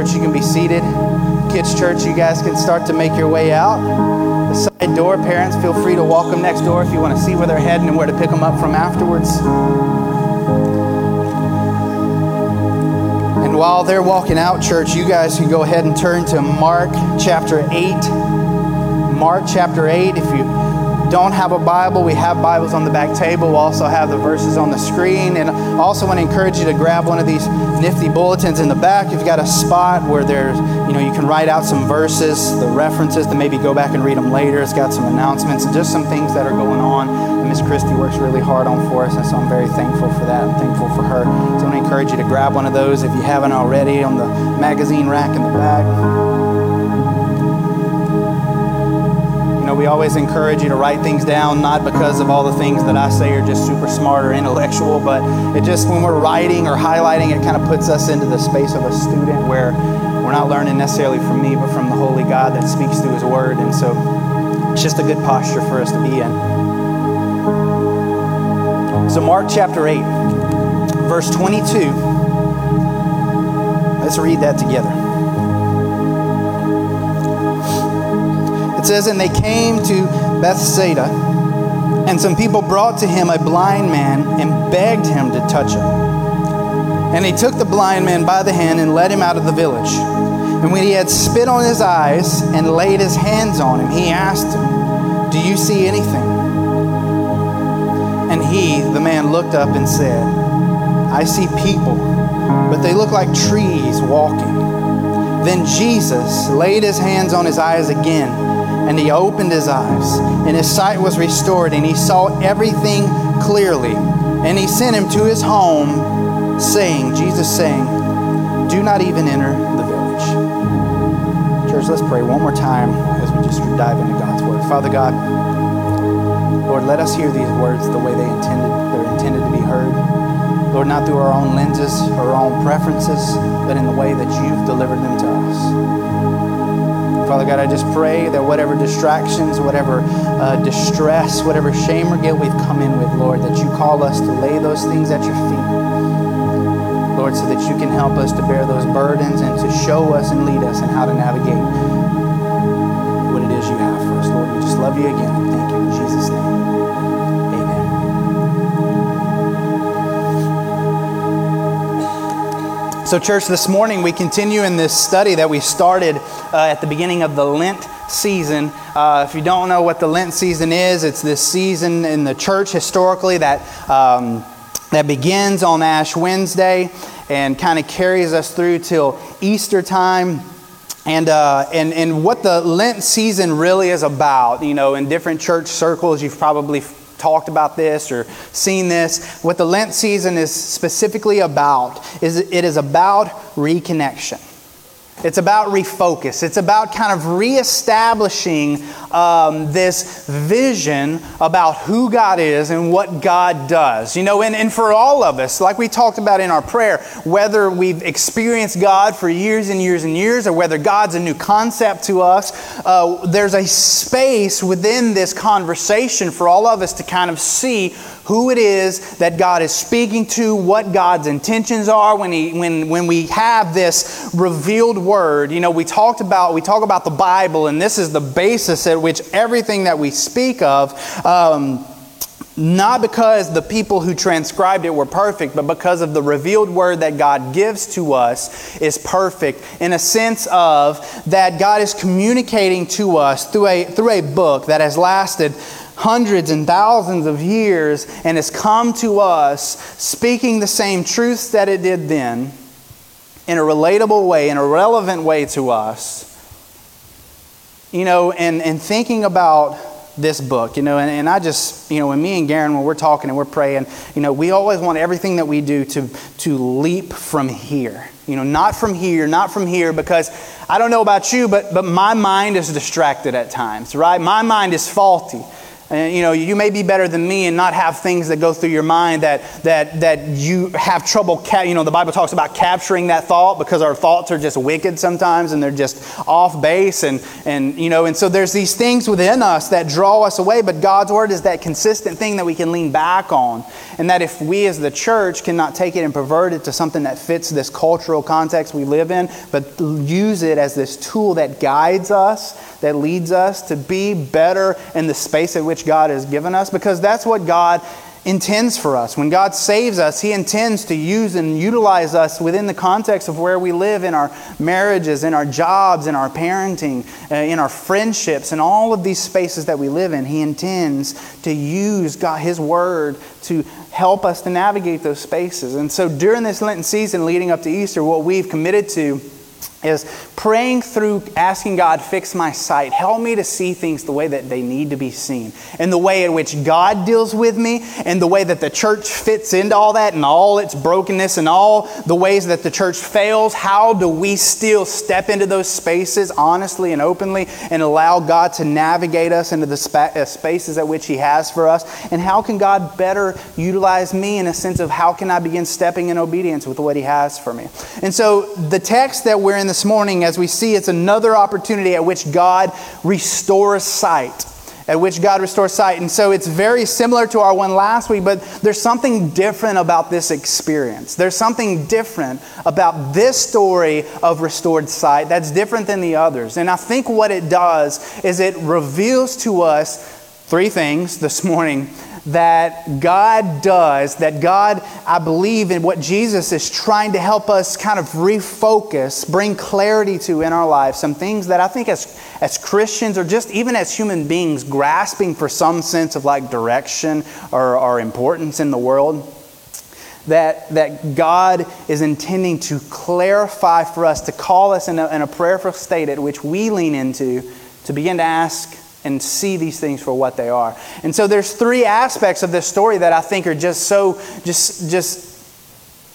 church, you can be seated. Kids church, you guys can start to make your way out. The side door, parents, feel free to walk them next door if you want to see where they're heading and where to pick them up from afterwards. And while they're walking out, church, you guys can go ahead and turn to Mark chapter 8. Mark chapter 8. If you don't have a Bible, we have Bibles on the back table. We'll also have the verses on the screen. And also want to encourage you to grab one of these nifty bulletins in the back. You've got a spot where there's, you know, you can write out some verses, the references, to maybe go back and read them later. It's got some announcements and just some things that are going on. And Miss Christie works really hard on for us, and so I'm very thankful for that. I'm thankful for her. So I want to encourage you to grab one of those if you haven't already on the magazine rack in the back. We always encourage you to write things down, not because of all the things that I say are just super smart or intellectual, but it just, when we're writing or highlighting, it kind of puts us into the space of a student where we're not learning necessarily from me, but from the Holy God that speaks through His Word. And so it's just a good posture for us to be in. So, Mark chapter 8, verse 22. Let's read that together. It says, And they came to Bethsaida, and some people brought to him a blind man and begged him to touch him. And he took the blind man by the hand and led him out of the village. And when he had spit on his eyes and laid his hands on him, he asked him, Do you see anything? And he, the man, looked up and said, I see people, but they look like trees walking. Then Jesus laid his hands on his eyes again and he opened his eyes, and his sight was restored, and he saw everything clearly. And he sent him to his home, saying, Jesus saying, Do not even enter the village. Church, let's pray one more time as we just dive into God's word. Father God, Lord, let us hear these words the way they intended, they're intended to be heard. Lord, not through our own lenses or our own preferences, but in the way that you've delivered them to us. Father God, I just pray that whatever distractions, whatever uh, distress, whatever shame or guilt we've come in with, Lord, that you call us to lay those things at your feet. Lord, so that you can help us to bear those burdens and to show us and lead us in how to navigate So, church, this morning we continue in this study that we started uh, at the beginning of the Lent season. Uh, if you don't know what the Lent season is, it's this season in the church historically that, um, that begins on Ash Wednesday and kind of carries us through till Easter time. And, uh, and, and what the Lent season really is about, you know, in different church circles, you've probably talked about this or seen this. What the Lent season is specifically about is it is about reconnection. It's about refocus. It's about kind of reestablishing um, this vision about who God is and what God does. You know, and, and for all of us, like we talked about in our prayer, whether we've experienced God for years and years and years or whether God's a new concept to us, uh, there's a space within this conversation for all of us to kind of see who it is that God is speaking to, what God's intentions are when, he, when, when we have this revealed word. You know, we talked about, we talk about the Bible, and this is the basis at which everything that we speak of, um, not because the people who transcribed it were perfect, but because of the revealed word that God gives to us is perfect in a sense of that God is communicating to us through a, through a book that has lasted hundreds and thousands of years and has come to us speaking the same truths that it did then in a relatable way, in a relevant way to us. You know, and, and thinking about this book, you know, and, and I just, you know, when me and Garen, when we're talking and we're praying, you know, we always want everything that we do to, to leap from here. You know, not from here, not from here, because I don't know about you, but, but my mind is distracted at times, right? My mind is faulty. And, you know, you may be better than me and not have things that go through your mind that, that, that you have trouble, ca- you know, the Bible talks about capturing that thought because our thoughts are just wicked sometimes and they're just off base. And, and, you know, and so there's these things within us that draw us away, but God's word is that consistent thing that we can lean back on. And that if we as the church cannot take it and pervert it to something that fits this cultural context we live in, but use it as this tool that guides us, that leads us to be better in the space in which God has given us, because that's what God intends for us. When God saves us, He intends to use and utilize us within the context of where we live in our marriages, in our jobs, in our parenting, uh, in our friendships, in all of these spaces that we live in. He intends to use God, His Word to help us to navigate those spaces. And so during this Lenten season leading up to Easter, what we've committed to is praying through asking God, fix my sight. Help me to see things the way that they need to be seen. And the way in which God deals with me, and the way that the church fits into all that, and all its brokenness, and all the ways that the church fails. How do we still step into those spaces honestly and openly and allow God to navigate us into the uh, spaces at which He has for us? And how can God better utilize me in a sense of how can I begin stepping in obedience with what He has for me? And so the text that we're in this morning, as we see, it's another opportunity at which God restores sight. At which God restores sight. And so it's very similar to our one last week, but there's something different about this experience. There's something different about this story of restored sight that's different than the others. And I think what it does is it reveals to us three things this morning that God does, that God, I believe in what Jesus is trying to help us kind of refocus, bring clarity to in our lives. Some things that I think as, as Christians or just even as human beings grasping for some sense of like direction or, or importance in the world. That, that God is intending to clarify for us, to call us in a, in a prayerful state at which we lean into to begin to ask and see these things for what they are. And so there's three aspects of this story that I think are just so just just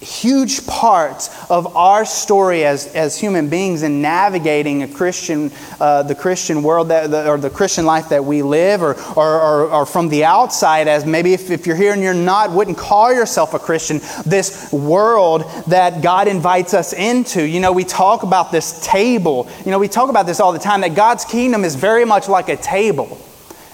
huge parts of our story as, as human beings in navigating a Christian, uh, the Christian world that, the, or the Christian life that we live, or, or, or, or, from the outside, as maybe if, if you're here and you're not, wouldn't call yourself a Christian, this world that God invites us into. You know, we talk about this table. You know, we talk about this all the time that God's kingdom is very much like a table.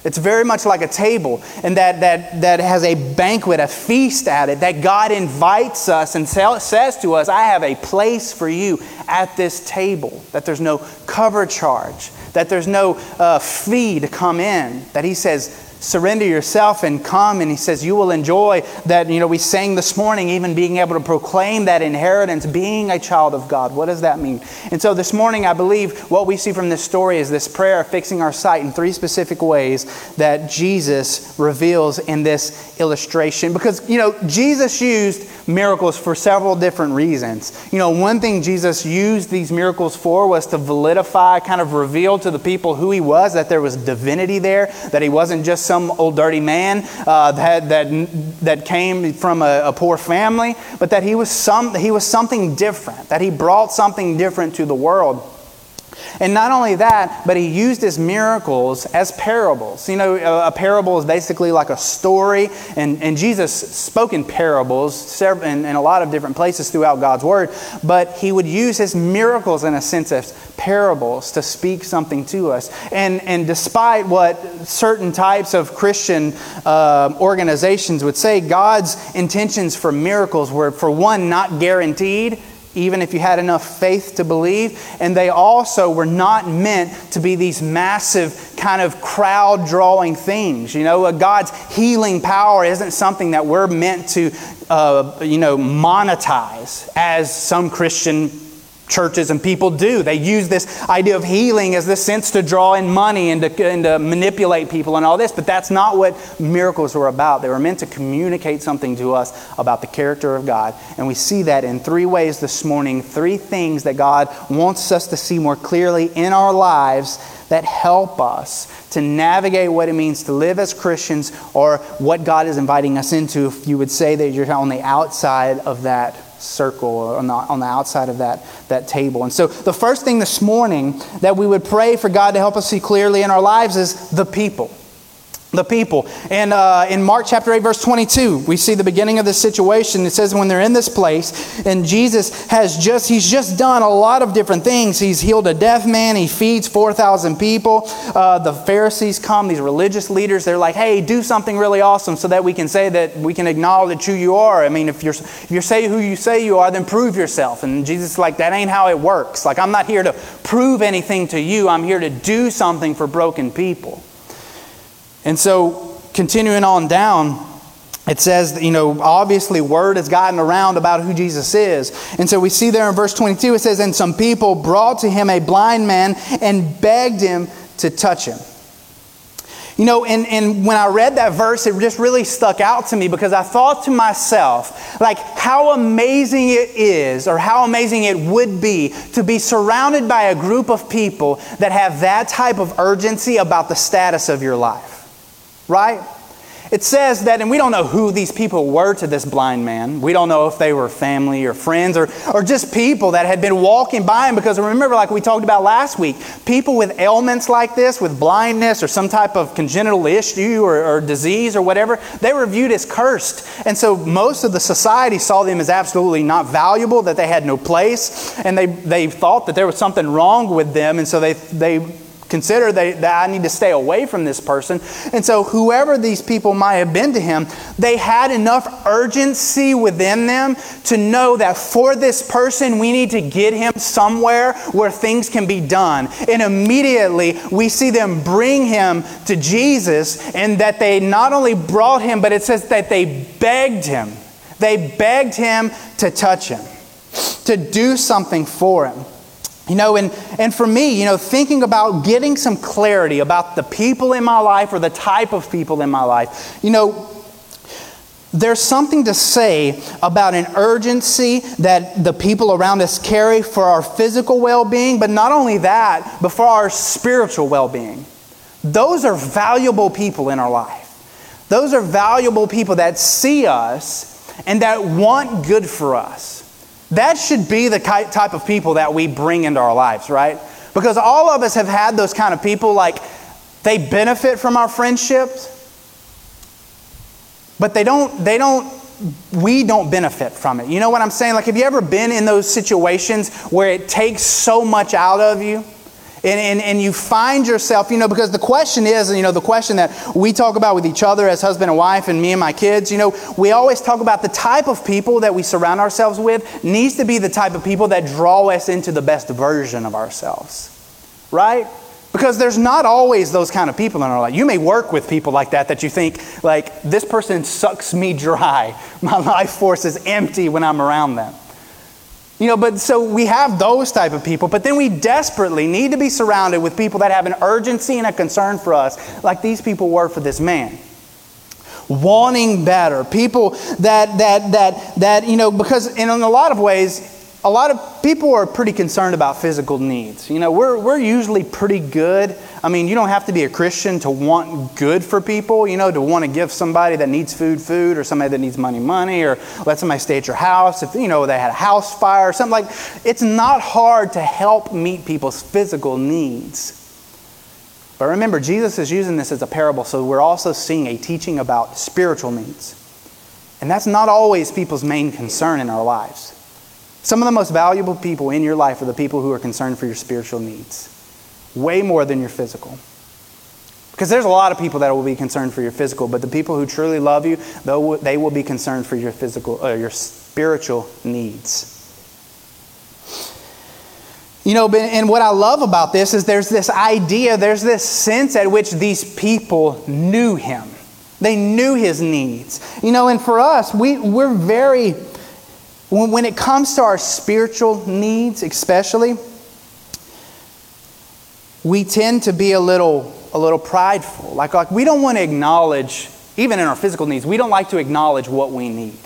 It's very much like a table, and that, that, that has a banquet, a feast at it, that God invites us and says to us, I have a place for you at this table, that there's no cover charge, that there's no uh, fee to come in, that He says, surrender yourself and come and he says you will enjoy that you know we sang this morning even being able to proclaim that inheritance being a child of god. What does that mean? And so this morning i believe what we see from this story is this prayer fixing our sight in three specific ways that jesus reveals in this illustration. Because you know jesus used miracles for several different reasons. You know one thing jesus used these miracles for was to validify kind of reveal to the people who he was that there was divinity there that he wasn't just some old dirty man uh, that, that, that came from a, a poor family, but that he was, some, he was something different, that he brought something different to the world. And not only that, but he used his miracles as parables. You know, a, parable is basically like a story, and, and Jesus spoke in parables in, in a lot of different places throughout God's Word, but he would use his miracles in a sense as parables to speak something to us. And, and despite what certain types of Christian uh, organizations would say, God's intentions for miracles were, for one, not guaranteed even if you had enough faith to believe. And they also were not meant to be these massive kind of crowd drawing things. You know, God's healing power isn't something that we're meant to, uh, you know, monetize as some Christian churches and people do. They use this idea of healing as this sense to draw in money and to, and to, manipulate people and all this, but that's not what miracles were about. They were meant to communicate something to us about the character of God. And we see that in three ways this morning three things that God wants us to see more clearly in our lives that help us to navigate what it means to live as Christians or what God is inviting us into if you would say that you're on the outside of that circle on the, on the outside of that, that table. And so, the first thing this morning that we would pray for God to help us see clearly in our lives is the people. The people. And uh, in Mark chapter 8, verse 22, we see the beginning of this situation. It says when they're in this place, and Jesus has just, he's just done a lot of different things. He's healed a deaf man, he feeds 4,000 people. Uh, the Pharisees come, these religious leaders, they're like, hey, do something really awesome so that we can say that we can acknowledge who you are. I mean, if you're, if you're say who you say you are, then prove yourself. And Jesus is like, that ain't how it works. Like, I'm not here to prove anything to you, I'm here to do something for broken people. And so, continuing on down, it says, you know, obviously word has gotten around about who Jesus is. And so we see there in verse 22, it says, And some people brought to him a blind man and begged him to touch him. You know, and, and when I read that verse, it just really stuck out to me because I thought to myself, like, how amazing it is, or how amazing it would be to be surrounded by a group of people that have that type of urgency about the status of your life right? It says that, and we don't know who these people were to this blind man. We don't know if they were family or friends or, or just people that had been walking by him. Because remember, like we talked about last week, people with ailments like this, with blindness or some type of congenital issue or, or disease or whatever, they were viewed as cursed. And so most of the society saw them as absolutely not valuable, that they had no place, and they, they thought that there was something wrong with them. And so they, they consider that, that I need to stay away from this person. And so, whoever these people might have been to him, they had enough urgency within them to know that for this person, we need to get him somewhere where things can be done. And immediately, we see them bring him to Jesus, and that they not only brought him, but it says that they begged him. They begged him to touch him, to do something for him. You know, and, and for me, you know, thinking about getting some clarity about the people in my life or the type of people in my life, you know, there's something to say about an urgency that the people around us carry for our physical well being, but not only that, but for our spiritual well being. Those are valuable people in our life. Those are valuable people that see us and that want good for us. That should be the type of people that we bring into our lives, right? Because all of us have had those kind of people, like they benefit from our friendships, but they don't, they don't, we don't benefit from it. You know what I'm saying? Like, have you ever been in those situations where it takes so much out of you? And, and, and you find yourself, you know, because the question is, you know, the question that we talk about with each other as husband and wife and me and my kids, you know, we always talk about the type of people that we surround ourselves with needs to be the type of people that draw us into the best version of ourselves. Right? Because there's not always those kind of people in our life. You may work with people like that that you think, like, this person sucks me dry. My life force is empty when I'm around them. You know, but so we have those type of people, but then we desperately need to be surrounded with people that have an urgency and a concern for us, like these people were for this man. Wanting better, people that that that that you know, because in a lot of ways, a lot of people are pretty concerned about physical needs. You know, we're, we're usually pretty good. I mean, you don't have to be a Christian to want good for people, you know, to want to give somebody that needs food, food, or somebody that needs money, money, or let somebody stay at your house if, you know, they had a house fire or something like It's not hard to help meet people's physical needs. But remember, Jesus is using this as a parable, so we're also seeing a teaching about spiritual needs. And that's not always people's main concern in our lives. Some of the most valuable people in your life are the people who are concerned for your spiritual needs, way more than your physical. Because there's a lot of people that will be concerned for your physical, but the people who truly love you, they will be concerned for your physical, uh, your spiritual needs. You know, and what I love about this is there's this idea, there's this sense at which these people knew him. They knew his needs. You know, and for us, we, we're very when, it comes to our spiritual needs, especially, we tend to be a little, a little prideful. Like, like we don't want to acknowledge, even in our physical needs, we don't like to acknowledge what we need.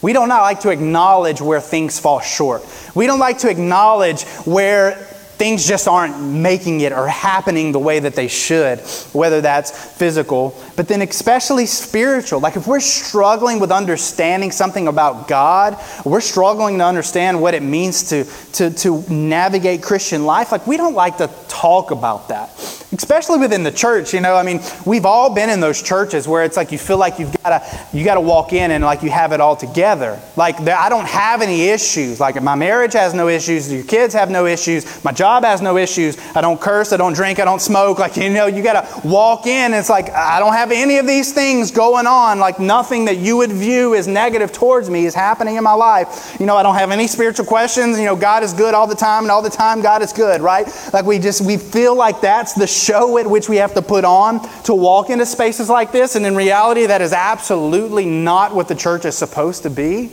We don't like to acknowledge where things fall short. We don't like to acknowledge where things just aren't making it or happening the way that they should, whether that's physical, but then especially spiritual. Like if we're struggling with understanding something about God, we're struggling to understand what it means to, to, to navigate Christian life, like we don't like to talk about that. Especially within the church, you know, I mean, we've all been in those churches where it's like you feel like you've got to you got to walk in and like you have it all together. Like I don't have any issues. Like my marriage has no issues, your kids have no issues, my job has no issues. I don't curse, I don't drink, I don't smoke. Like you know, you got to walk in it's like I don't have any of these things going on. Like nothing that you would view as negative towards me is happening in my life. You know, I don't have any spiritual questions. You know, God is good all the time and all the time God is good, right? Like we just we feel like that's the show at which we have to put on to walk into spaces like this and in reality that is absolutely not what the church is supposed to be.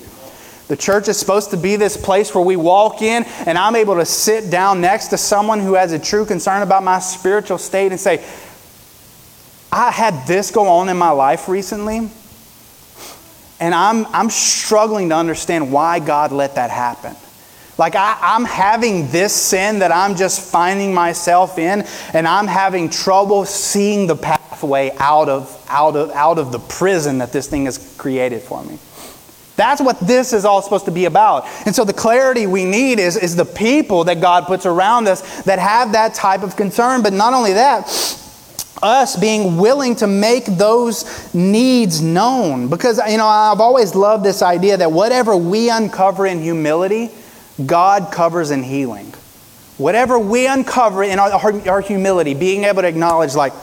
The church is supposed to be this place where we walk in and I'm able to sit down next to someone who has a true concern about my spiritual state and say, I had this go on in my life recently, and I'm, I'm struggling to understand why God let that happen. Like, I, I'm having this sin that I'm just finding myself in, and I'm having trouble seeing the pathway out of, out of, out of the prison that this thing has created for me. That's what this is all supposed to be about. And so the clarity we need is, is the people that God puts around us that have that type of concern. But not only that, us being willing to make those needs known. Because, you know, I've always loved this idea that whatever we uncover in humility, God covers in healing. Whatever we uncover in our, our, our humility, being able to acknowledge, like,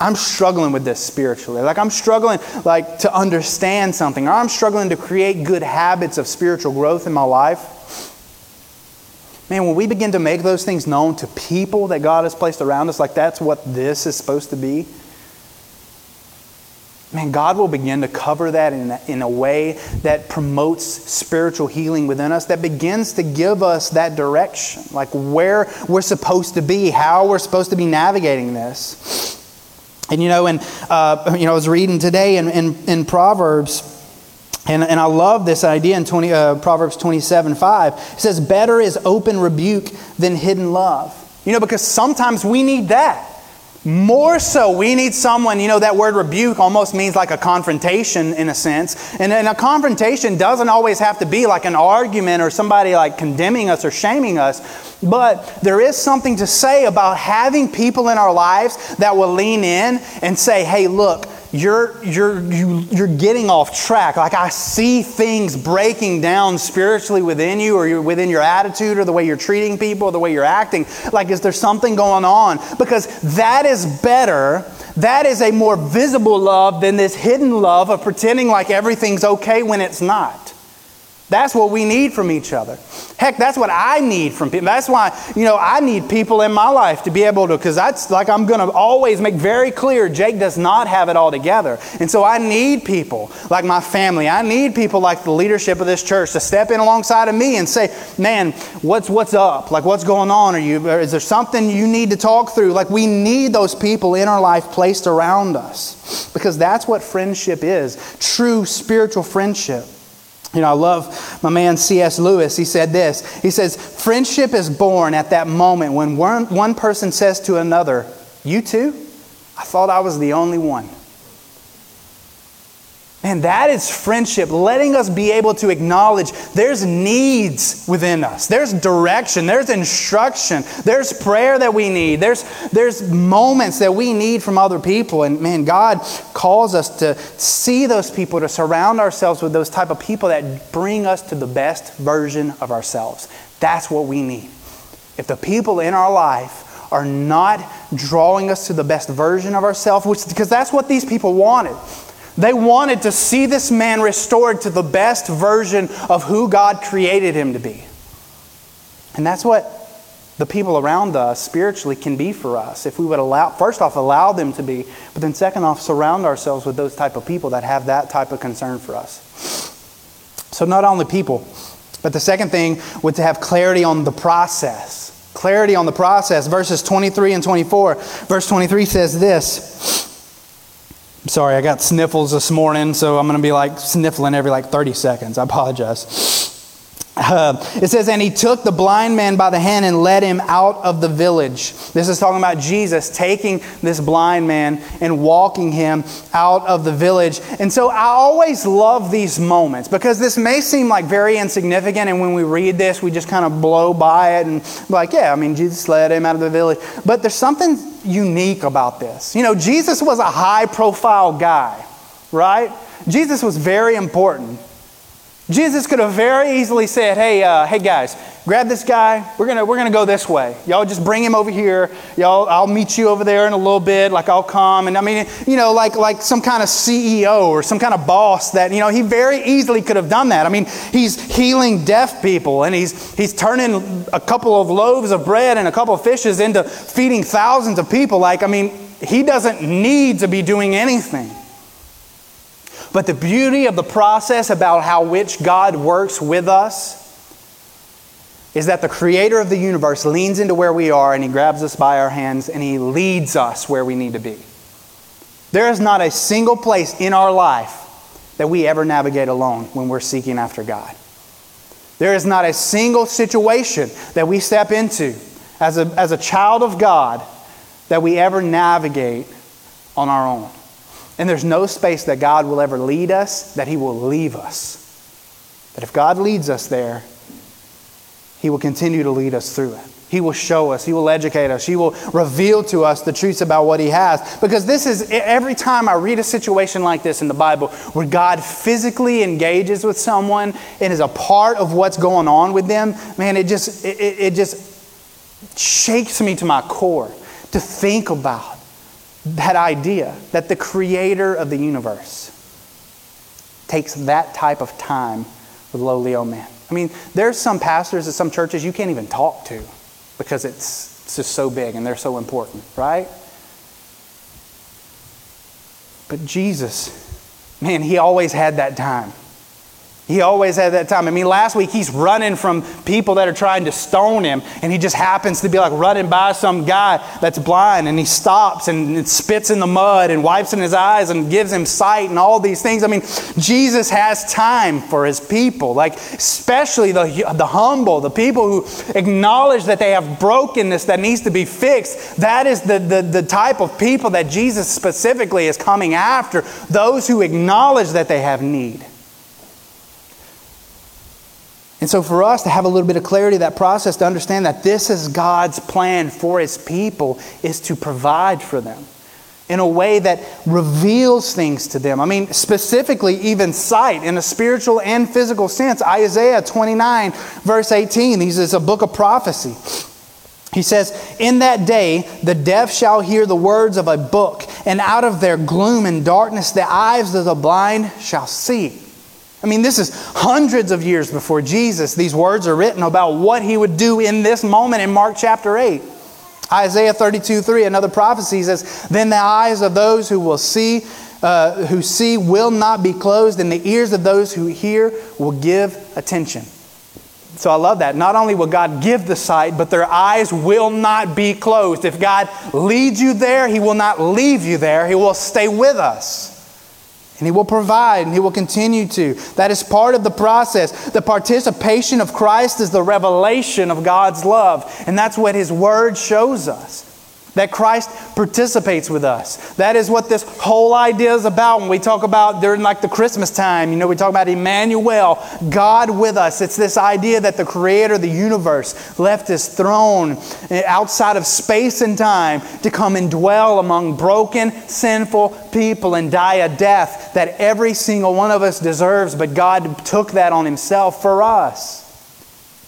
I'm struggling with this spiritually. Like I'm struggling like to understand something or I'm struggling to create good habits of spiritual growth in my life. Man, when we begin to make those things known to people that God has placed around us, like that's what this is supposed to be, man, God will begin to cover that in a, in a way that promotes spiritual healing within us, that begins to give us that direction, like where we're supposed to be, how we're supposed to be navigating this. And you know, and uh, you know, I was reading today in, in, in Proverbs, and, and I love this idea in 20, uh, Proverbs 27 5. It says, Better is open rebuke than hidden love. You know, because sometimes we need that. More so, we need someone, you know, that word rebuke almost means like a confrontation in a sense. And, and a confrontation doesn't always have to be like an argument or somebody like condemning us or shaming us. But there is something to say about having people in our lives that will lean in and say, hey, look, you're, you're, you, you're getting off track. Like I see things breaking down spiritually within you or within your attitude or the way you're treating people or the way you're acting. Like, is there something going on? Because that is better. That is a more visible love than this hidden love of pretending like everything's okay when it's not. That's what we need from each other. Heck, that's what I need from people. That's why, you know, I need people in my life to be able to, because that's like I'm going to always make very clear Jake does not have it all together. And so I need people like my family. I need people like the leadership of this church to step in alongside of me and say, man, what's, what's up? Like, what's going on? Are you, is there something you need to talk through? Like, we need those people in our life placed around us because that's what friendship is true spiritual friendship. You know, I love my man C.S. Lewis. He said this He says, Friendship is born at that moment when one, one person says to another, You too? I thought I was the only one. Man, that is friendship, letting us be able to acknowledge there's needs within us. There's direction, there's instruction, there's prayer that we need, there's, there's moments that we need from other people. And man, God calls us to see those people, to surround ourselves with those type of people that bring us to the best version of ourselves. That's what we need. If the people in our life are not drawing us to the best version of ourselves, which because that's what these people wanted. They wanted to see this man restored to the best version of who God created him to be. And that's what the people around us spiritually can be for us if we would allow first off allow them to be but then second off surround ourselves with those type of people that have that type of concern for us. So not only people but the second thing would to have clarity on the process. Clarity on the process. Verses 23 and 24 verse 23 says this Sorry, I got sniffles this morning, so I'm going to be like sniffling every like 30 seconds. I apologize. Uh, it says, and he took the blind man by the hand and led him out of the village. This is talking about Jesus taking this blind man and walking him out of the village. And so I always love these moments because this may seem like very insignificant. And when we read this, we just kind of blow by it and like, yeah, I mean, Jesus led him out of the village. But there's something unique about this. You know, Jesus was a high profile guy, right? Jesus was very important. Jesus could have very easily said, hey, uh, hey guys, grab this guy. We're going we're gonna go this way. Y'all just bring him over here. Y'all, I'll meet you over there in a little bit. Like, I'll come. And I mean, you know, like, like some kind of CEO or some kind of boss that, you know, he very easily could have done that. I mean, he's healing deaf people and he's, he's turning a couple of loaves of bread and a couple of fishes into feeding thousands of people. Like, I mean, he doesn't need to be doing anything. But the beauty of the process about how which God works with us is that the creator of the universe leans into where we are and he grabs us by our hands and he leads us where we need to be. There is not a single place in our life that we ever navigate alone when we're seeking after God. There is not a single situation that we step into as a, as a child of God that we ever navigate on our own. And there's no space that God will ever lead us that He will leave us. But if God leads us there, He will continue to lead us through it. He will show us, He will educate us, He will reveal to us the truths about what He has. Because this is every time I read a situation like this in the Bible where God physically engages with someone and is a part of what's going on with them, man, it just, it, it just shakes me to my core to think about that idea that the creator of the universe takes that type of time with lowly old man. I mean, there's some pastors at some churches you can't even talk to because it's, it's just so big and they're so important, right? But Jesus, man, he always had that time. He always had that time. I mean, last week he's running from people that are trying to stone him, and he just happens to be like running by some guy that's blind, and he stops and spits in the mud and wipes in his eyes and gives him sight and all these things. I mean, Jesus has time for his people, like especially the, the humble, the people who acknowledge that they have brokenness that needs to be fixed. That is the, the, the type of people that Jesus specifically is coming after, those who acknowledge that they have need. And so, for us to have a little bit of clarity, that process, to understand that this is God's plan for His people, is to provide for them in a way that reveals things to them. I mean, specifically, even sight in a spiritual and physical sense. Isaiah 29, verse 18, this is a book of prophecy. He says, In that day, the deaf shall hear the words of a book, and out of their gloom and darkness, the eyes of the blind shall see. I mean, this is hundreds of years before Jesus. These words are written about what he would do in this moment in Mark chapter 8. Isaiah 32 3, another prophecy says, Then the eyes of those who will see, uh, who see will not be closed, and the ears of those who hear will give attention. So I love that. Not only will God give the sight, but their eyes will not be closed. If God leads you there, He will not leave you there, He will stay with us. And He will provide and He will continue to. That is part of the process. The participation of Christ is the revelation of God's love. And that's what His Word shows us that Christ participates with us. That is what this whole idea is about when we talk about during like the Christmas time. You know, we talk about Emmanuel, God with us. It's this idea that the creator of the universe left his throne eh, outside of space and time to come and dwell among broken, sinful people and die a death that every single one of us deserves, but God took that on himself for us.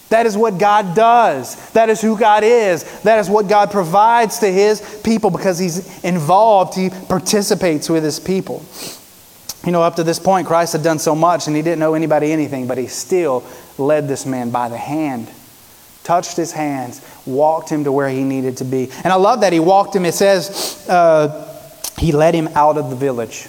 That is what God does. That is who God is. That is what God provides to His people because He's involved. He participates with His people. You know, up to this point, Christ had done so much and He didn't know anybody anything, but He still led this man by the hand, touched his hands, walked him to where he needed to be. And I love that He walked him. It says, uh, He led him out of the village.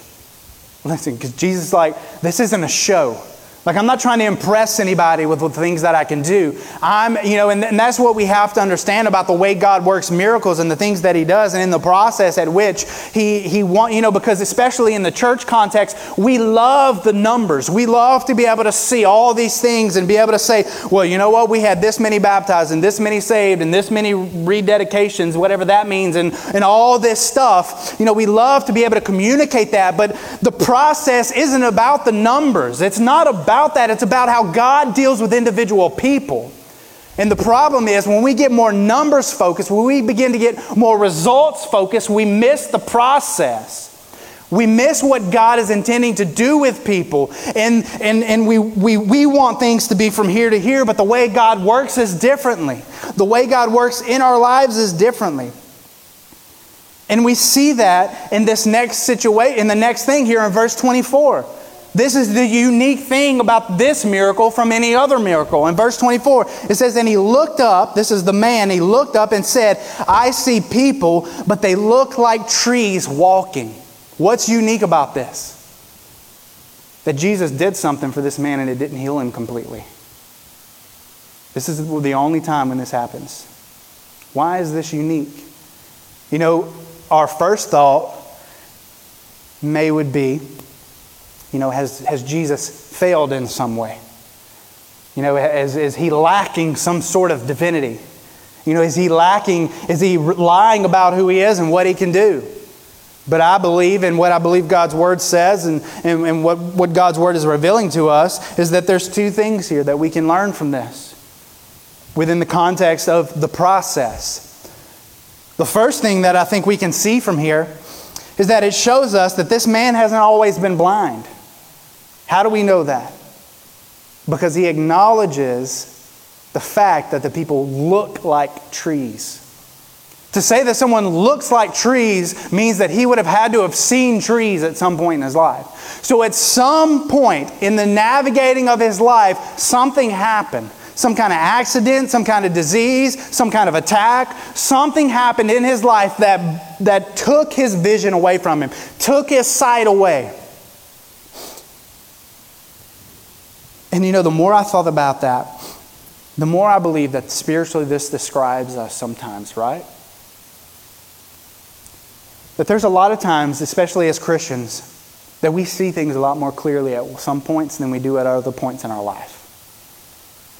Listen, because Jesus like, this isn't a show. Like, I'm not trying to impress anybody with the things that I can do. I'm, you know, and, and that's what we have to understand about the way God works miracles and the things that He does, and in the process at which He, he want, you know, because especially in the church context, we love the numbers. We love to be able to see all these things and be able to say, well, you know what, we had this many baptized and this many saved and this many rededications, whatever that means, and, and all this stuff. You know, we love to be able to communicate that, but the process isn't about the numbers. It's not about about that, it's about how God deals with individual people. And the problem is when we get more numbers focused, when we begin to get more results focused, we miss the process. We miss what God is intending to do with people. And, and, and we, we, we want things to be from here to here, but the way God works is differently. The way God works in our lives is differently. And we see that in this next situation, in the next thing here in verse 24. This is the unique thing about this miracle from any other miracle. In verse 24, it says, And he looked up, this is the man, he looked up and said, I see people, but they look like trees walking. What's unique about this? That Jesus did something for this man and it didn't heal him completely. This is the only time when this happens. Why is this unique? You know, our first thought may would be you know, has, has Jesus failed in some way? You know, is, is he lacking some sort of divinity? You know, is he lacking, is he lying about who he is and what he can do? But I believe, and what I believe God's Word says, and, and, and what, what God's Word is revealing to us, is that there's two things here that we can learn from this within the context of the process. The first thing that I think we can see from here is that it shows us that this man hasn't always been blind. How do we know that? Because he acknowledges the fact that the people look like trees. To say that someone looks like trees means that he would have had to have seen trees at some point in his life. So, at some point in the navigating of his life, something happened. Some kind of accident, some kind of disease, some kind of attack. Something happened in his life that, that took his vision away from him, took his sight away. And you know, the more I thought about that, the more I believe that spiritually this describes us sometimes, right? That there's a lot of times, especially as Christians, that we see things a lot more clearly at some points than we do at other points in our life.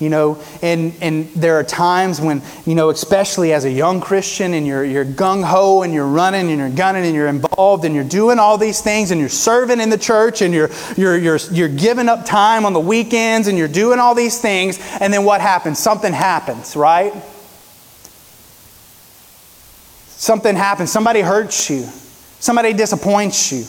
You know, and, and there are times when, you know, especially as a young Christian and you're, you're gung ho and you're running and you're gunning and you're involved and you're doing all these things and you're serving in the church and you're, you're, you're, you're giving up time on the weekends and you're doing all these things. And then what happens? Something happens, right? Something happens. Somebody hurts you. Somebody disappoints you.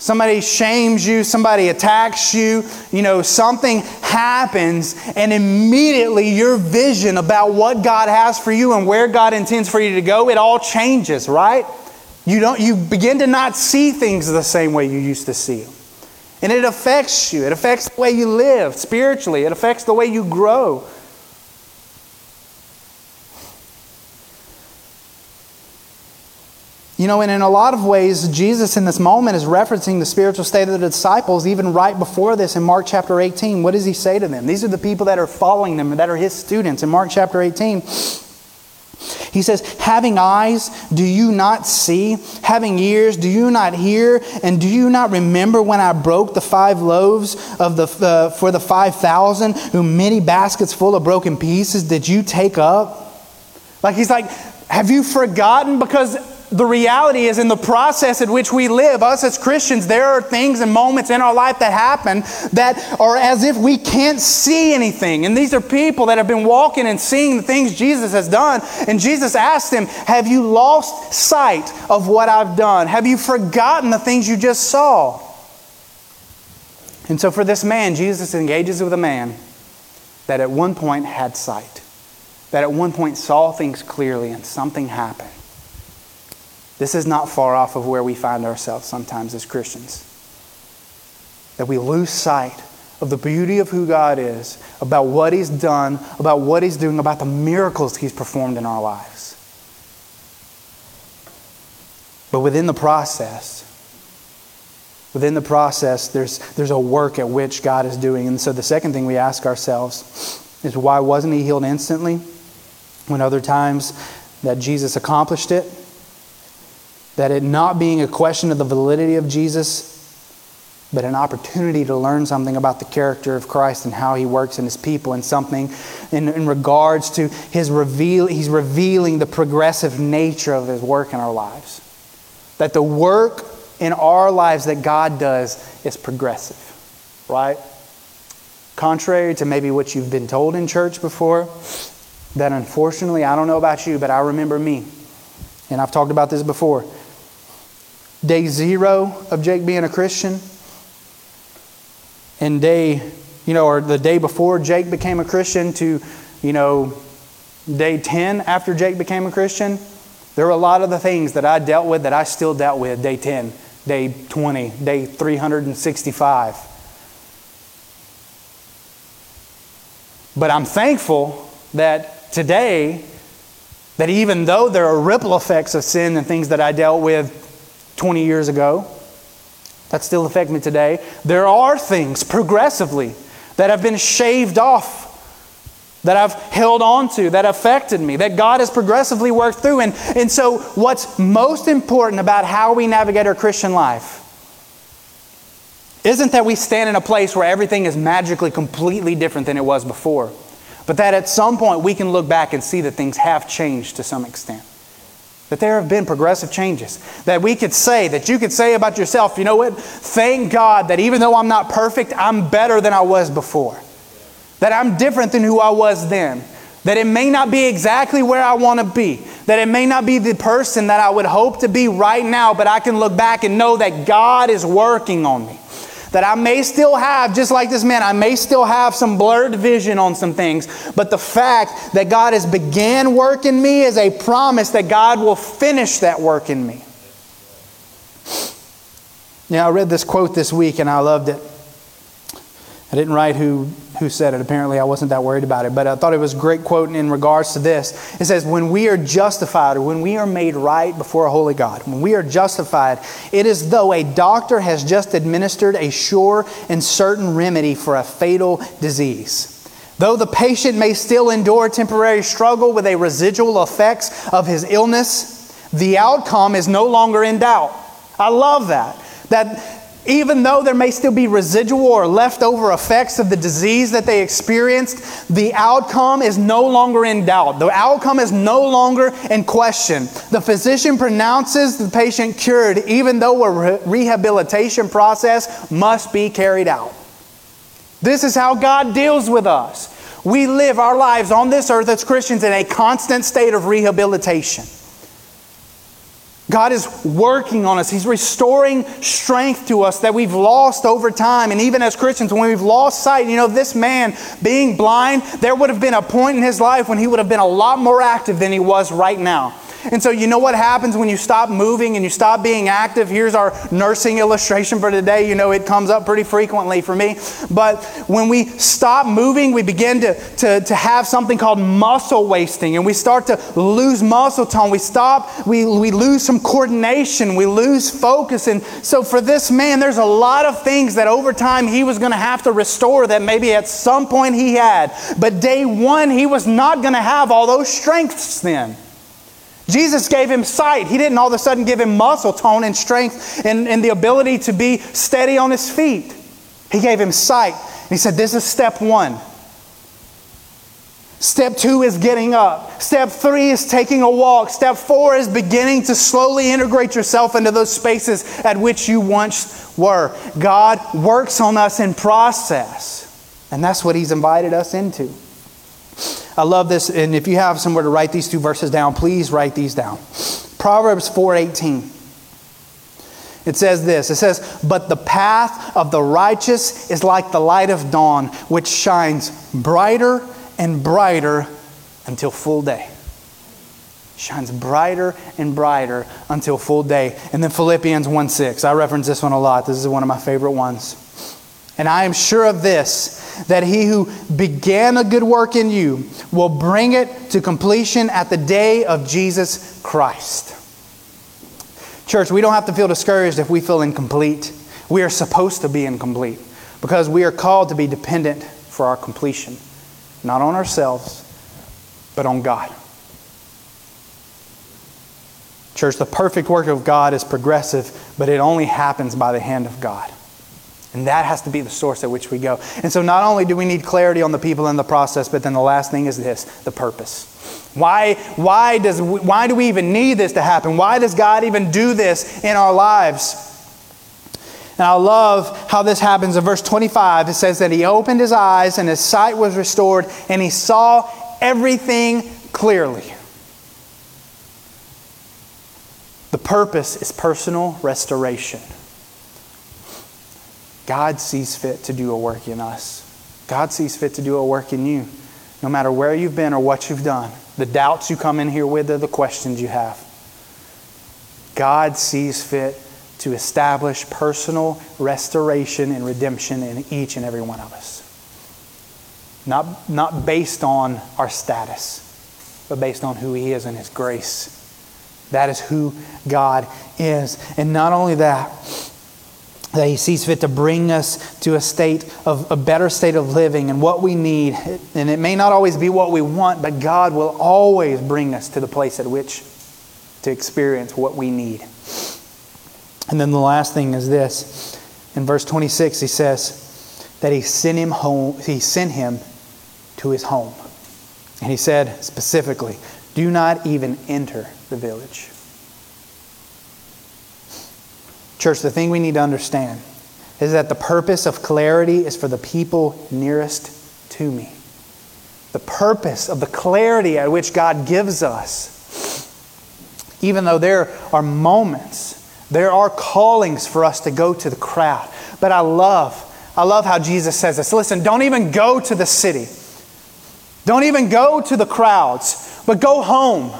Somebody shames you, somebody attacks you, you know, something happens, and immediately your vision about what God has for you and where God intends for you to go, it all changes, right? You don't you begin to not see things the same way you used to see them. And it affects you. It affects the way you live spiritually. It affects the way you grow. You know, and in a lot of ways, Jesus in this moment is referencing the spiritual state of the disciples even right before this in Mark chapter 18. What does he say to them? These are the people that are following them, that are his students. In Mark chapter 18, he says, Having eyes, do you not see? Having ears, do you not hear? And do you not remember when I broke the five loaves of the, uh, for the 5,000, whom many baskets full of broken pieces did you take up? Like, he's like, Have you forgotten? Because the reality is, in the process in which we live, us as Christians, there are things and moments in our life that happen that are as if we can't see anything. And these are people that have been walking and seeing the things Jesus has done. And Jesus asked them, Have you lost sight of what I've done? Have you forgotten the things you just saw? And so, for this man, Jesus engages with a man that at one point had sight, that at one point saw things clearly, and something happened. This is not far off of where we find ourselves sometimes as Christians. That we lose sight of the beauty of who God is, about what He's done, about what He's doing, about the miracles He's performed in our lives. But within the process, within the process, there's, there's a work at which God is doing. And so the second thing we ask ourselves is why wasn't he healed instantly when other times that Jesus accomplished it? That it not being a question of the validity of Jesus, but an opportunity to learn something about the character of Christ and how he works in his people and something in, in regards to his reveal he's revealing the progressive nature of his work in our lives. That the work in our lives that God does is progressive, right? Contrary to maybe what you've been told in church before, that unfortunately, I don't know about you, but I remember me. And I've talked about this before. Day zero of Jake being a Christian, and day, you know, or the day before Jake became a Christian to, you know, day 10 after Jake became a Christian, there were a lot of the things that I dealt with that I still dealt with day 10, day 20, day 365. But I'm thankful that today, that even though there are ripple effects of sin and things that I dealt with 20 years ago, that still affect me today. There are things progressively that have been shaved off, that I've held on to, that affected me, that God has progressively worked through. And, and so, what's most important about how we navigate our Christian life isn't that we stand in a place where everything is magically completely different than it was before, but that at some point we can look back and see that things have changed to some extent. That there have been progressive changes. That we could say, that you could say about yourself, you know what? Thank God that even though I'm not perfect, I'm better than I was before. That I'm different than who I was then. That it may not be exactly where I want to be. That it may not be the person that I would hope to be right now, but I can look back and know that God is working on me. That I may still have, just like this man, I may still have some blurred vision on some things, but the fact that God has began work in me is a promise that God will finish that work in me. Yeah, I read this quote this week and I loved it. I didn't write who, who said it. Apparently, I wasn't that worried about it. But I thought it was a great quote in regards to this. It says, When we are justified, or when we are made right before a holy God, when we are justified, it is though a doctor has just administered a sure and certain remedy for a fatal disease. Though the patient may still endure temporary struggle with a residual effects of his illness, the outcome is no longer in doubt. I love that. That even though there may still be residual or leftover effects of the disease that they experienced, the outcome is no longer in doubt. The outcome is no longer in question. The physician pronounces the patient cured, even though a re- rehabilitation process must be carried out. This is how God deals with us. We live our lives on this earth as Christians in a constant state of rehabilitation. God is working on us. He's restoring strength to us that we've lost over time. And even as Christians, when we've lost sight, you know, this man being blind, there would have been a point in his life when he would have been a lot more active than he was right now. And so, you know what happens when you stop moving and you stop being active? Here's our nursing illustration for today. You know, it comes up pretty frequently for me. But when we stop moving, we begin to, to, to have something called muscle wasting, and we start to lose muscle tone. We stop, we, we lose some coordination, we lose focus. And so, for this man, there's a lot of things that over time he was going to have to restore that maybe at some point he had. But day one, he was not going to have all those strengths then. Jesus gave him sight. He didn't all of a sudden give him muscle tone and strength and, and the ability to be steady on his feet. He gave him sight. And he said, This is step one. Step two is getting up. Step three is taking a walk. Step four is beginning to slowly integrate yourself into those spaces at which you once were. God works on us in process, and that's what He's invited us into. I love this, and if you have somewhere to write these two verses down, please write these down. Proverbs 4:18. It says this. It says, "But the path of the righteous is like the light of dawn, which shines brighter and brighter until full day." Shines brighter and brighter until full day. And then Philippians 1:6. I reference this one a lot. This is one of my favorite ones. And I am sure of this that he who began a good work in you will bring it to completion at the day of Jesus Christ. Church, we don't have to feel discouraged if we feel incomplete. We are supposed to be incomplete because we are called to be dependent for our completion, not on ourselves, but on God. Church, the perfect work of God is progressive, but it only happens by the hand of God. And that has to be the source at which we go. And so, not only do we need clarity on the people and the process, but then the last thing is this the purpose. Why, why, does, why do we even need this to happen? Why does God even do this in our lives? And I love how this happens in verse 25. It says that he opened his eyes and his sight was restored and he saw everything clearly. The purpose is personal restoration. God sees fit to do a work in us. God sees fit to do a work in you, no matter where you've been or what you've done. The doubts you come in here with are the questions you have. God sees fit to establish personal restoration and redemption in each and every one of us. Not, not based on our status, but based on who He is and His grace that is who God is. And not only that, that he sees fit to bring us to a state of a better state of living and what we need. And it may not always be what we want, but God will always bring us to the place at which to experience what we need. And then the last thing is this. In verse 26, he says that he sent him home, he sent him to his home. And he said specifically, do not even enter the village. Church, the thing we need to understand is that the purpose of clarity is for the people nearest to me. The purpose of the clarity at which God gives us, even though there are moments, there are callings for us to go to the crowd. But I love, I love how Jesus says this. Listen, don't even go to the city. Don't even go to the crowds, but go home.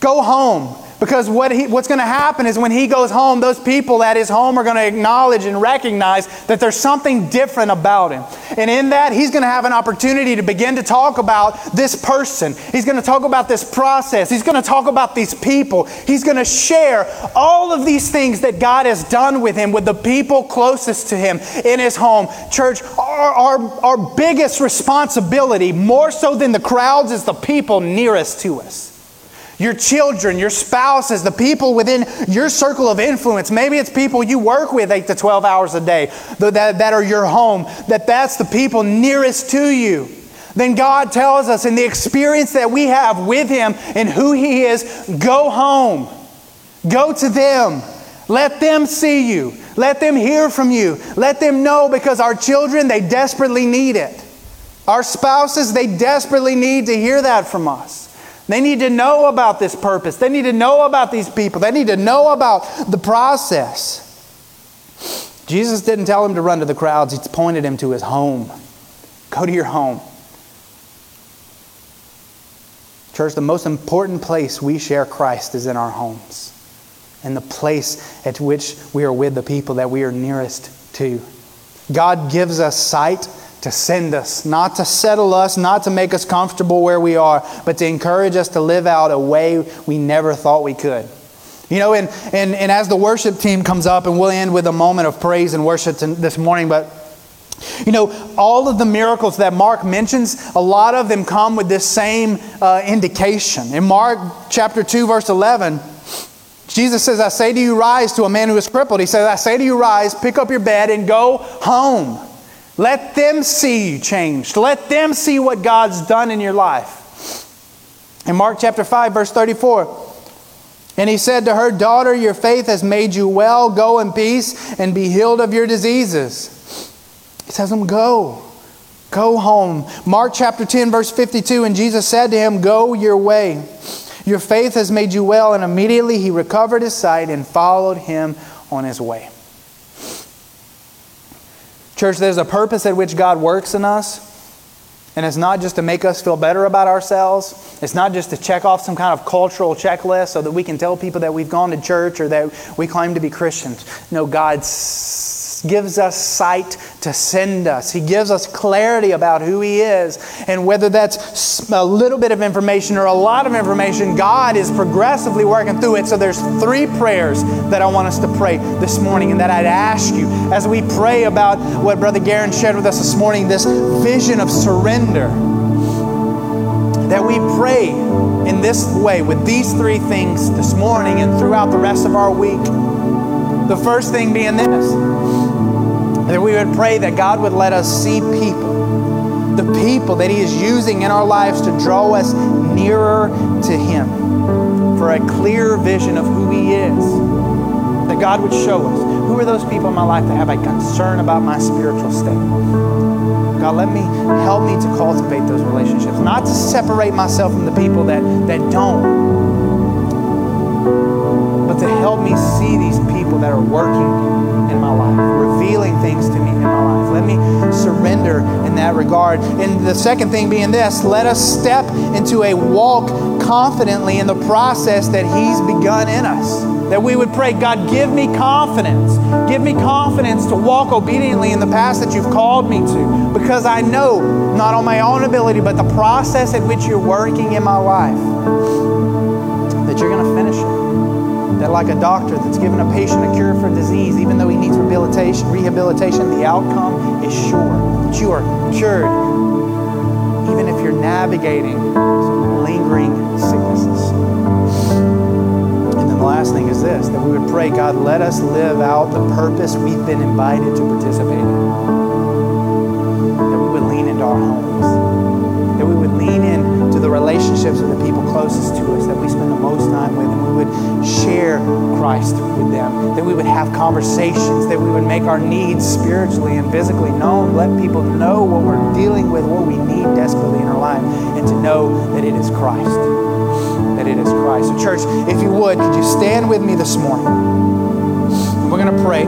Go home. Because what he, what's going to happen is when he goes home, those people at his home are going to acknowledge and recognize that there's something different about him. And in that, he's going to have an opportunity to begin to talk about this person. He's going to talk about this process. He's going to talk about these people. He's going to share all of these things that God has done with him, with the people closest to him in his home. Church, our, our, our biggest responsibility, more so than the crowds, is the people nearest to us your children, your spouses, the people within your circle of influence. Maybe it's people you work with 8 to 12 hours a day that, that are your home, that that's the people nearest to you. Then God tells us in the experience that we have with Him and who He is, go home. Go to them. Let them see you. Let them hear from you. Let them know because our children, they desperately need it. Our spouses, they desperately need to hear that from us. They need to know about this purpose. They need to know about these people. They need to know about the process. Jesus didn't tell him to run to the crowds, he pointed him to his home. Go to your home. Church, the most important place we share Christ is in our homes and the place at which we are with the people that we are nearest to. God gives us sight to send us, not to settle us, not to make us comfortable where we are, but to encourage us to live out a way we never thought we could. You know, and, and, and as the worship team comes up, and we'll end with a moment of praise and worship this morning, but you know, all of the miracles that Mark mentions, a lot of them come with this same uh, indication. In Mark chapter 2, verse 11, Jesus says, I say to you, rise to a man who is crippled. He says, I say to you, rise, pick up your bed, and go home. Let them see you changed. Let them see what God's done in your life. In Mark chapter 5, verse 34, and he said to her, Daughter, your faith has made you well. Go in peace and be healed of your diseases. He says to him, Go. Go home. Mark chapter 10, verse 52, and Jesus said to him, Go your way. Your faith has made you well. And immediately he recovered his sight and followed him on his way. Church, there's a purpose at which God works in us. And it's not just to make us feel better about ourselves. It's not just to check off some kind of cultural checklist so that we can tell people that we've gone to church or that we claim to be Christians. No, God gives us sight to send us. He gives us clarity about who He is. And whether that's a little bit of information or a lot of information, God is progressively working through it. So there's three prayers that I want us to pray this morning and that I'd ask you as we pray about what Brother Garen shared with us this morning this vision of surrender. That we pray in this way with these three things this morning and throughout the rest of our week. The first thing being this that we would pray that God would let us see people, the people that He is using in our lives to draw us nearer to Him for a clear vision of who He is. That God would show us who are those people in my life that have a concern about my spiritual state. God, let me help me to cultivate those relationships, not to separate myself from the people that, that don't, but to help me see these people that are working in my life, revealing things to me in my life. Let me surrender in that regard. And the second thing being this let us step into a walk confidently in the process that He's begun in us. That we would pray, God, give me confidence. Give me confidence to walk obediently in the path that you've called me to. Because I know, not on my own ability, but the process at which you're working in my life, that you're going to finish it that like a doctor that's given a patient a cure for disease, even though he needs rehabilitation, rehabilitation, the outcome is sure. That you are cured, even if you're navigating lingering sicknesses. And then the last thing is this that we would pray, God, let us live out the purpose we've been invited to participate in. That we would lean into our homes. Relationships with the people closest to us that we spend the most time with, and we would share Christ with them, that we would have conversations, that we would make our needs spiritually and physically known, let people know what we're dealing with, what we need desperately in our life, and to know that it is Christ. That it is Christ. So, church, if you would, could you stand with me this morning? We're going to pray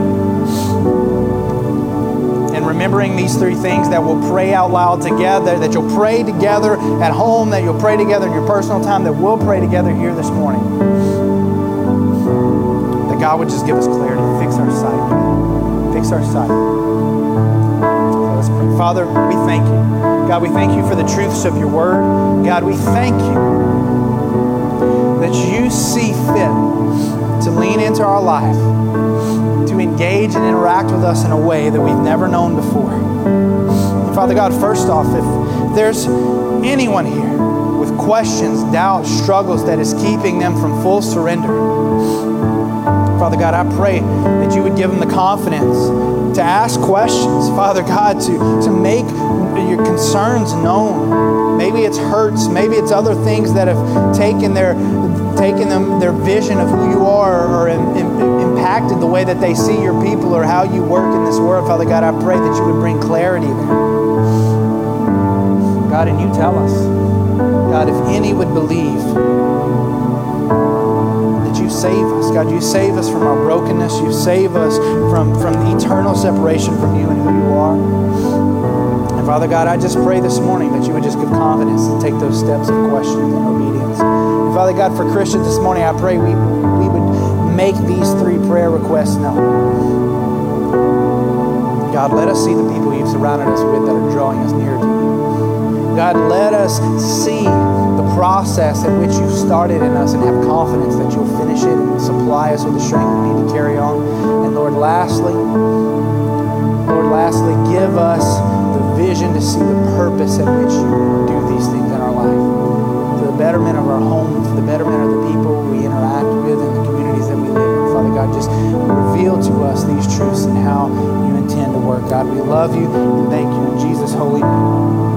and remembering these three things that we'll pray out loud together, that you'll pray together at home, that you'll pray together in your personal time, that we'll pray together here this morning. That God would just give us clarity, fix our sight. Fix our sight. Let's pray. Father, we thank you. God, we thank you for the truths of your word. God, we thank you that you see fit to lean into our life to engage and interact with us in a way that we've never known before. And Father God, first off, if there's anyone here with questions, doubts, struggles that is keeping them from full surrender, Father God, I pray that you would give them the confidence to ask questions, Father God, to, to make your concerns known. Maybe it's hurts, maybe it's other things that have taken their taken them their vision of who you are or, impacted the way that they see your people or how you work in this world. Father God, I pray that you would bring clarity there. God, and you tell us, God, if any would believe that you save us, God, you save us from our brokenness, you save us from, from the eternal separation from you and who you are. And Father God, I just pray this morning that you would just give confidence to take those steps of questions and obedience. And Father God, for Christians this morning, I pray we, make these three prayer requests known. God, let us see the people you've surrounded us with that are drawing us near to you. God, let us see the process at which you've started in us and have confidence that you'll finish it and supply us with the strength we need to carry on. And Lord, lastly, Lord, lastly, give us the vision to see the purpose at which you do these things in our life For the betterment of our home, for the betterment of the people we interact with and the God, just reveal to us these truths and how you intend to work. God, we love you and thank you in Jesus' holy name.